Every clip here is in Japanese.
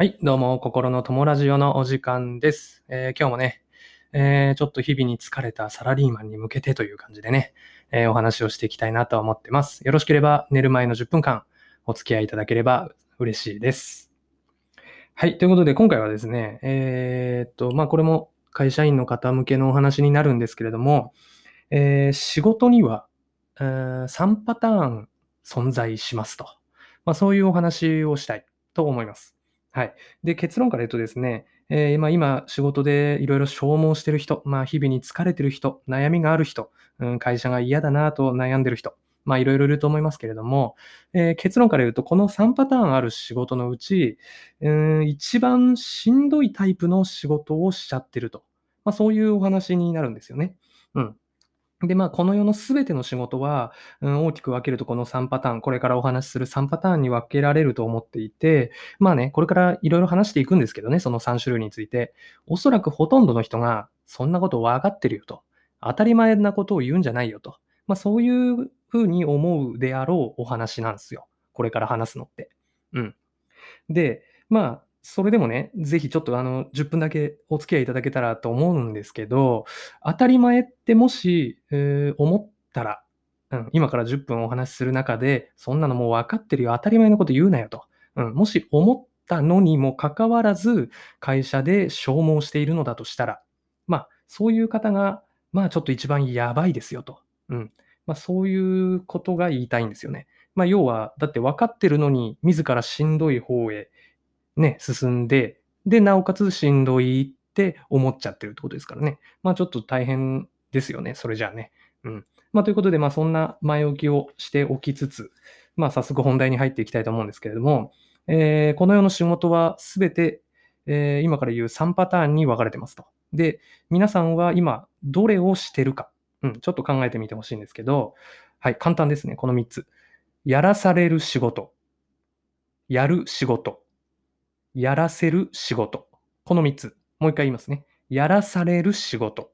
はい、どうも、心の友ラジオのお時間です。えー今日もね、えーちょっと日々に疲れたサラリーマンに向けてという感じでね、えーお話をしていきたいなと思ってます。よろしければ寝る前の10分間お付き合いいただければ嬉しいです。はい、ということで今回はですね、えっと、まあこれも会社員の方向けのお話になるんですけれども、え仕事には、えー3パターン存在しますと。まあそういうお話をしたいと思います。はい。で、結論から言うとですね、えーま、今、仕事でいろいろ消耗してる人、まあ、日々に疲れてる人、悩みがある人、うん、会社が嫌だなと悩んでる人、まあ、いろいろいると思いますけれども、えー結論から言うと、この3パターンある仕事のうち、うん、一番しんどいタイプの仕事をしちゃってると。まあ、そういうお話になるんですよね。うん。で、まあ、この世のすべての仕事は、うん、大きく分けるとこの3パターン、これからお話しする3パターンに分けられると思っていて、まあね、これからいろいろ話していくんですけどね、その3種類について。おそらくほとんどの人が、そんなこと分かってるよと。当たり前なことを言うんじゃないよと。まあそういうふうに思うであろうお話なんですよ。これから話すのって。うん。で、まあ、それでもね、ぜひちょっとあの、10分だけお付き合いいただけたらと思うんですけど、当たり前ってもし、えー思ったら、うん、今から10分お話しする中で、そんなのもう分かってるよ、当たり前のこと言うなよと。うん、もし思ったのにもかかわらず、会社で消耗しているのだとしたら、まあ、そういう方が、まあ、ちょっと一番やばいですよと。うん。まあ、そういうことが言いたいんですよね。まあ、要は、だって分かってるのに、自らしんどい方へ、ね、進んで、で、なおかつしんどいって思っちゃってるってことですからね。まあ、ちょっと大変ですよね、それじゃあね。うん。まあ、ということで、まあ、そんな前置きをしておきつつ、まあ、早速本題に入っていきたいと思うんですけれども、えーこの世の仕事はすべて、えー今から言う3パターンに分かれてますと。で、皆さんは今、どれをしてるか、うん、ちょっと考えてみてほしいんですけど、はい、簡単ですね、この3つ。やらされる仕事、やる仕事、やらせる仕事。この3つ。もう一回言いますね。やらされる仕事、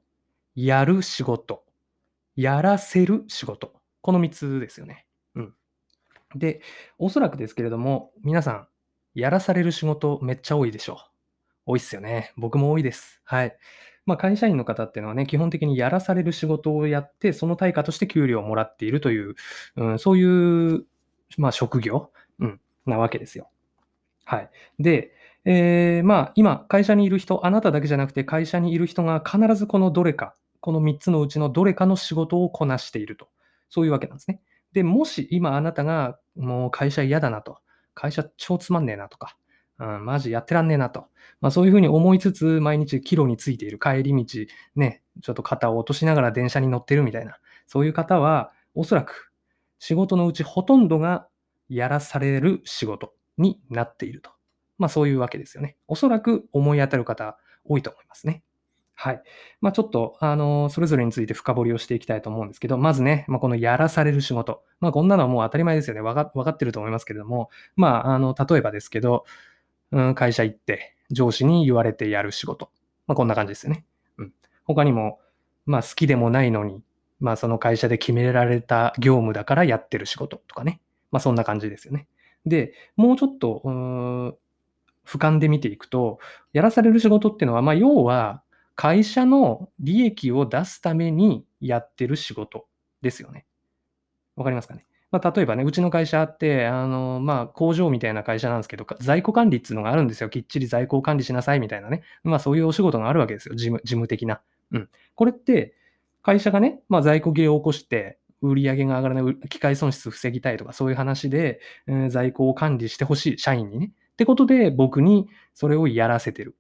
やる仕事、やらせる仕事。この3つですよね。うん。で、おそらくですけれども、皆さん、やらされる仕事めっちゃ多いでしょう。多いっすよね。僕も多いです。はい。まあ、会社員の方っていうのはね、基本的にやらされる仕事をやって、その対価として給料をもらっているという、うん、そういう、まあ、職業、うん、なわけですよ。はい。で、えーまあ、今、会社にいる人、あなただけじゃなくて、会社にいる人が必ずこのどれか、この3つのうちのどれかの仕事をこなしていると。そういうわけなんですね。で、もし今あなたがもう会社嫌だなと、会社超つまんねえなとか、うん、マジやってらんねえなと、まあ、そういうふうに思いつつ、毎日帰路についている帰り道、ね、ちょっと肩を落としながら電車に乗ってるみたいな、そういう方は、おそらく仕事のうちほとんどがやらされる仕事になっていると。まあそういうわけですよね。おそらく思い当たる方多いと思いますね。はい。まあちょっと、あの、それぞれについて深掘りをしていきたいと思うんですけど、まずね、まあ、このやらされる仕事。まあこんなのはもう当たり前ですよね。わかわかってると思いますけれども、まあ、あの、例えばですけど、うん、会社行って上司に言われてやる仕事。まあこんな感じですよね。うん。他にも、まあ好きでもないのに、まあその会社で決められた業務だからやってる仕事とかね。まあそんな感じですよね。で、もうちょっと、うん俯瞰で見ていくと、やらされる仕事っていうのは、まあ、要は、会社の利益を出すためにやってる仕事ですよね。わかりますかね？まあ、例えばね、うちの会社って、あの、まあ、工場みたいな会社なんですけど、在庫管理っていうのがあるんですよ。きっちり在庫を管理しなさいみたいなね。まあ、そういうお仕事があるわけですよ。事務、事務的な。うん。これって、会社がね、まあ、在庫切れを起こして、売り上げが上がらない、機械損失防ぎたいとか、そういう話で、在庫を管理してほしい、社員にね。ってことで、僕にそれをやらせてる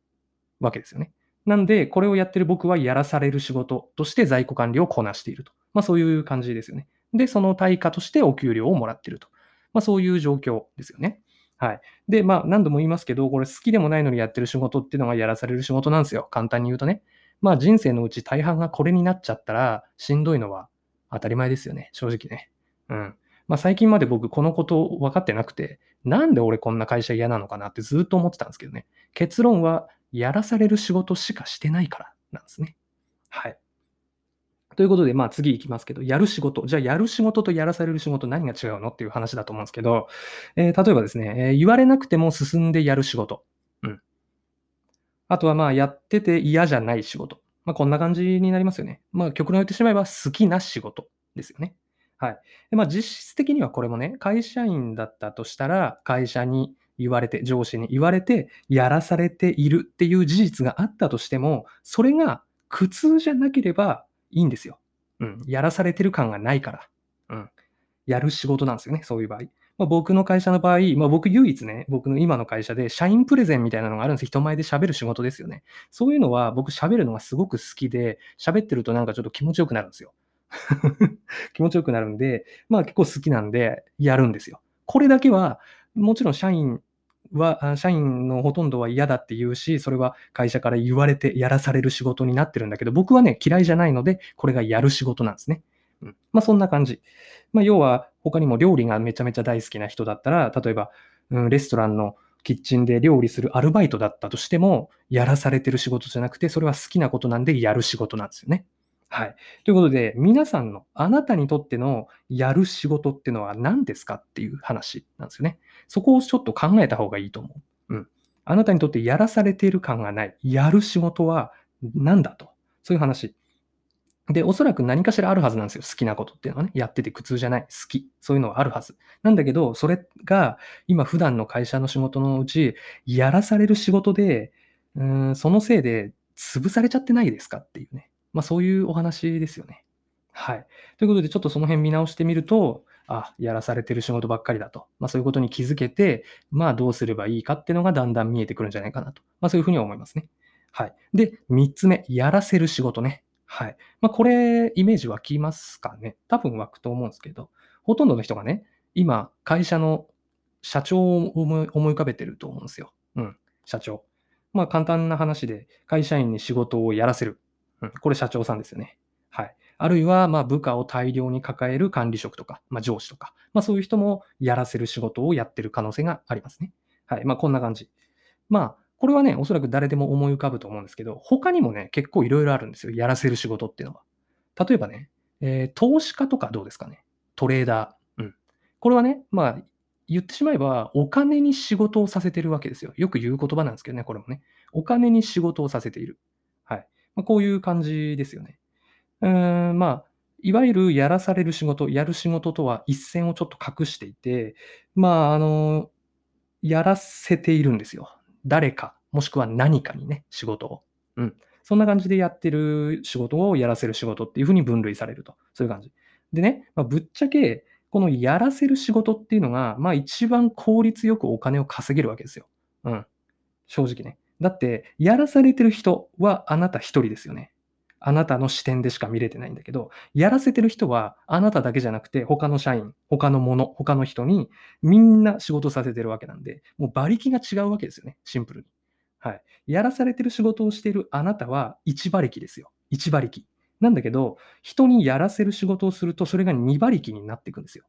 わけですよね。なんで、これをやってる僕はやらされる仕事として在庫管理をこなしていると。まあそういう感じですよね。で、その対価としてお給料をもらってると。まあそういう状況ですよね。はい。で、まあ何度も言いますけど、これ好きでもないのにやってる仕事っていうのがやらされる仕事なんですよ。簡単に言うとね。まあ人生のうち大半がこれになっちゃったらしんどいのは当たり前ですよね。正直ね。うん。まあ最近まで僕このこと分かってなくて、なんで俺こんな会社嫌なのかなってずっと思ってたんですけどね。結論は、やらされる仕事しかしてないからなんですね。はい。ということで、まあ次行きますけど、やる仕事。じゃあやる仕事とやらされる仕事何が違うのっていう話だと思うんですけど、えー例えばですね、えー言われなくても進んでやる仕事。うん。あとはまあ、やってて嫌じゃない仕事。まあ、こんな感じになりますよね。まあ、極論言ってしまえば好きな仕事ですよね。はい。でまあ、実質的にはこれもね、会社員だったとしたら、会社に言われて、上司に言われて、やらされているっていう事実があったとしても、それが苦痛じゃなければいいんですよ。うん。やらされてる感がないから。うん。やる仕事なんですよね、そういう場合。まあ、僕の会社の場合、まあ、僕唯一ね、僕の今の会社で社員プレゼンみたいなのがあるんです人前で喋る仕事ですよね。そういうのは僕喋るのがすごく好きで、喋ってるとなんかちょっと気持ちよくなるんですよ。気持ちよくなるんで、まあ結構好きなんでやるんですよ。これだけは、もちろん社員は、社員のほとんどは嫌だって言うし、それは会社から言われてやらされる仕事になってるんだけど、僕はね、嫌いじゃないので、これがやる仕事なんですね。うん、まあそんな感じ。まあ要は、他にも料理がめちゃめちゃ大好きな人だったら、例えば、うん、レストランのキッチンで料理するアルバイトだったとしても、やらされてる仕事じゃなくて、それは好きなことなんでやる仕事なんですよね。はい。ということで、皆さんの、あなたにとってのやる仕事ってのは何ですかっていう話なんですよね。そこをちょっと考えた方がいいと思う。うん。あなたにとってやらされている感がない、やる仕事は何だと。そういう話。で、おそらく何かしらあるはずなんですよ。好きなことっていうのはね。やってて苦痛じゃない。好き。そういうのはあるはず。なんだけど、それが今普段の会社の仕事のうち、やらされる仕事で、うん、そのせいで潰されちゃってないですかっていうね。まあそういうお話ですよね。はい。ということで、ちょっとその辺見直してみると、あ、やらされてる仕事ばっかりだと。まあそういうことに気づけて、まあどうすればいいかっていうのがだんだん見えてくるんじゃないかなと。まあそういうふうに思いますね。はい。で、3つ目、やらせる仕事ね。はい。まあこれ、イメージ湧きますかね。多分湧くと思うんですけど、ほとんどの人がね、今、会社の社長を思い浮かべてると思うんですよ。うん。社長。まあ簡単な話で、会社員に仕事をやらせる。うん。これ社長さんですよね。はい。あるいは、まあ、部下を大量に抱える管理職とか、まあ、上司とか、まあ、そういう人もやらせる仕事をやってる可能性がありますね。はい。まあ、こんな感じ。まあ、これはね、おそらく誰でも思い浮かぶと思うんですけど、他にもね、結構いろいろあるんですよ。やらせる仕事っていうのは。例えばね、えー、投資家とかどうですかね。トレーダー。うん。これはね、まあ、言ってしまえば、お金に仕事をさせてるわけですよ。よく言う言葉なんですけどね、これもね。お金に仕事をさせている。はい。まあ、こういう感じですよね。うーん、まあ、いわゆるやらされる仕事、やる仕事とは一線をちょっと隠していて、まあ、あの、やらせているんですよ。誰か、もしくは何かにね、仕事を。うん。そんな感じでやってる仕事をやらせる仕事っていうふうに分類されると。そういう感じ。でね、まあ、ぶっちゃけ、このやらせる仕事っていうのが、まあ一番効率よくお金を稼げるわけですよ。うん。正直ね。だって、やらされてる人はあなた一人ですよね。あなたの視点でしか見れてないんだけど、やらせてる人はあなただけじゃなくて、他の社員、他の者、他の人にみんな仕事させてるわけなんで、もう馬力が違うわけですよね、シンプルに。はい。やらされてる仕事をしているあなたは1馬力ですよ。1馬力。なんだけど、人にやらせる仕事をすると、それが2馬力になっていくんですよ。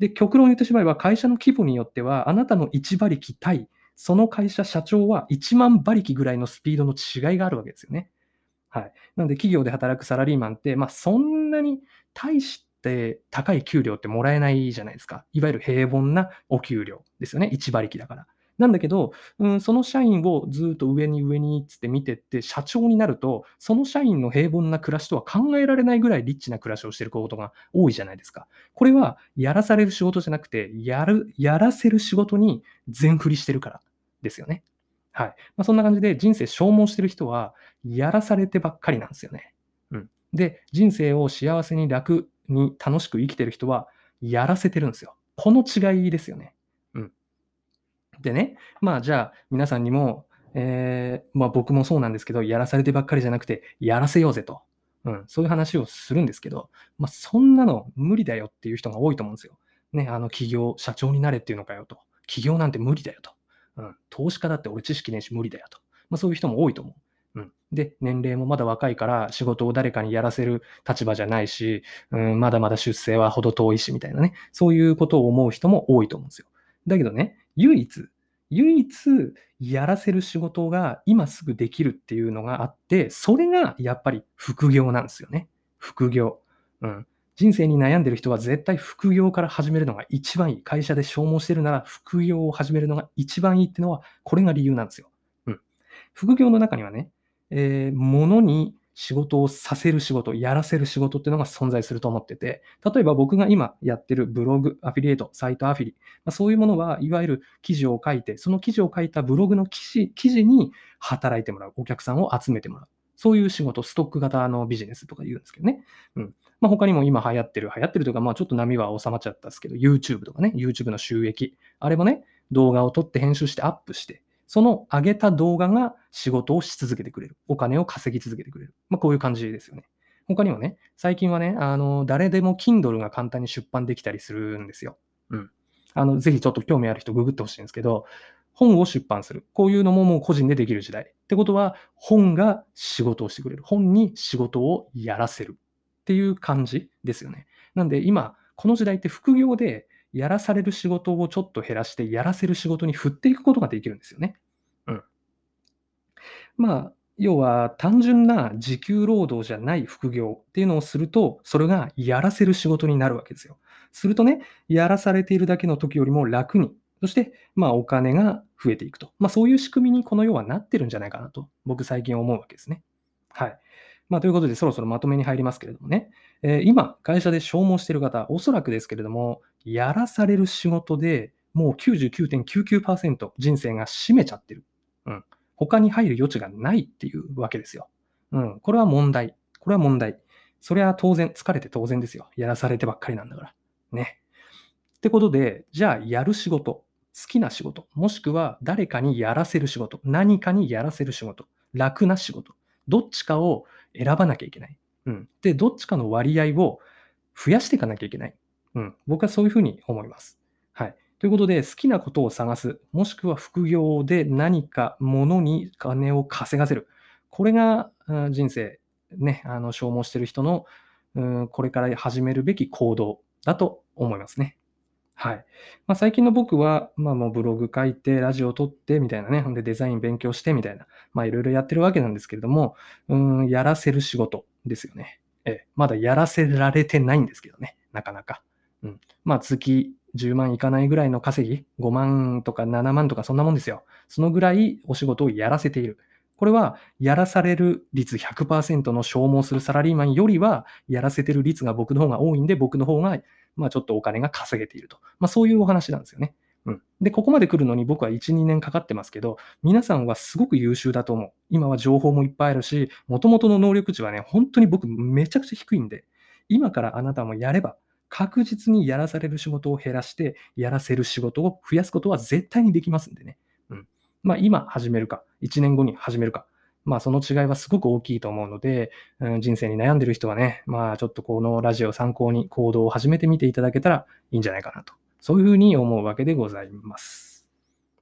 で、極論言ってしまえば、会社の規模によっては、あなたの1馬力対、その会社社長は1万馬力ぐらいのスピードの違いがあるわけですよね。はい。なので、企業で働くサラリーマンって、まあ、そんなに大して高い給料ってもらえないじゃないですか。いわゆる平凡なお給料ですよね。一馬力だから。なんだけど、うん、その社員をずっと上に上につって見てって、社長になると、その社員の平凡な暮らしとは考えられないぐらいリッチな暮らしをしてることが多いじゃないですか。これは、やらされる仕事じゃなくて、やる、やらせる仕事に全振りしてるからですよね。はい。まあ、そんな感じで人生消耗してる人は、やらされてばっかりなんですよね。うん。で、人生を幸せに楽に楽しく生きてる人は、やらせてるんですよ。この違いですよね。うん。でね、まあじゃあ皆さんにも、えー、まあ僕もそうなんですけど、やらされてばっかりじゃなくて、やらせようぜと。うん、そういう話をするんですけど、まあそんなの無理だよっていう人が多いと思うんですよ。ね、あの企業、社長になれっていうのかよと。企業なんて無理だよと。うん、投資家だって俺知識ねえし無理だよと。まあ、そういう人も多いと思う。うん、で、年齢もまだ若いから仕事を誰かにやらせる立場じゃないし、うん、まだまだ出世はほど遠いしみたいなね、そういうことを思う人も多いと思うんですよ。だけどね、唯一、唯一やらせる仕事が今すぐできるっていうのがあって、それがやっぱり副業なんですよね。副業。うん。人生に悩んでる人は絶対副業から始めるのが一番いい。会社で消耗してるなら副業を始めるのが一番いいっていうのは、これが理由なんですよ。副業の中にはね、えー、物に仕事をさせる仕事、やらせる仕事っていうのが存在すると思ってて、例えば僕が今やってるブログ、アフィリエイト、サイトアフィリ、まあ、そういうものはいわゆる記事を書いて、その記事を書いたブログの記事記事に働いてもらう、お客さんを集めてもらう。そういう仕事、ストック型のビジネスとか言うんですけどね。うん。まあ、他にも今流行ってる、流行ってるというか、まあちょっと波は収まっちゃったんですけど、YouTube とかね、YouTube の収益。あれもね、動画を撮って編集してアップして、その上げた動画が仕事をし続けてくれる。お金を稼ぎ続けてくれる。まあ、こういう感じですよね。他にもね、最近はね、あの、誰でも Kindle が簡単に出版できたりするんですよ。うん。あの、ぜひちょっと興味ある人ググってほしいんですけど、本を出版する。こういうのももう個人でできる時代。ってことは、本が仕事をしてくれる。本に仕事をやらせる。っていう感じですよね。なんで今、この時代って副業でやらされる仕事をちょっと減らして、やらせる仕事に振っていくことができるんですよね。うん。まあ、要は単純な時給労働じゃない副業っていうのをすると、それがやらせる仕事になるわけですよ。するとね、やらされているだけの時よりも楽に、そして、まあ、お金が増えていくと。まあ、そういう仕組みにこの世はなってるんじゃないかなと、僕最近思うわけですね。はい。まあ、ということで、そろそろまとめに入りますけれどもね、えー、今、会社で消耗している方、おそらくですけれども、やらされる仕事でもう99.99%人生が占めちゃってる。うん。他に入る余地がないっていうわけですよ。うん。これは問題。これは問題。それは当然、疲れて当然ですよ。やらされてばっかりなんだから。ね。ってことで、じゃあ、やる仕事、好きな仕事、もしくは誰かにやらせる仕事、何かにやらせる仕事、楽な仕事、どっちかを選ばなきゃいけない。うん。で、どっちかの割合を増やしていかなきゃいけない。うん。僕はそういうふうに思います。はい。ということで、好きなことを探す、もしくは副業で何か物に金を稼がせる。これがうん人生、ね、あの消耗してる人の、うん、これから始めるべき行動だと思いますね。はい。まあ、最近の僕は、まあ、もうブログ書いて、ラジオ撮ってみたいなね、ほんでデザイン勉強してみたいな、まあいろいろやってるわけなんですけれども、うん、やらせる仕事ですよね。えまだやらせられてないんですけどね、なかなか。うん。まあ月10万いかないぐらいの稼ぎ、5万とか7万とかそんなもんですよ。そのぐらいお仕事をやらせている。これは、やらされる率100%の消耗するサラリーマンよりは、やらせてる率が僕の方が多いんで、僕の方がまあ、ちょっとお金が稼げていると。まあ、そういうお話なんですよね。うん。で、ここまで来るのに僕は1、2年かかってますけど、皆さんはすごく優秀だと思う。今は情報もいっぱいあるし、元々の能力値はね、本当に僕めちゃくちゃ低いんで、今からあなたもやれば、確実にやらされる仕事を減らして、やらせる仕事を増やすことは絶対にできますんでね。うん。まあ、今始めるか、1年後に始めるか、まあその違いはすごく大きいと思うので、うん、人生に悩んでる人はね、まあちょっとこのラジオ参考に行動を始めてみていただけたらいいんじゃないかなと。そういうふうに思うわけでございます。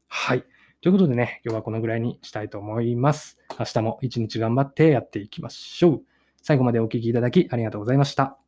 はい。ということでね、今日はこのぐらいにしたいと思います。明日も一日頑張ってやっていきましょう。最後までお聴きいただきありがとうございました。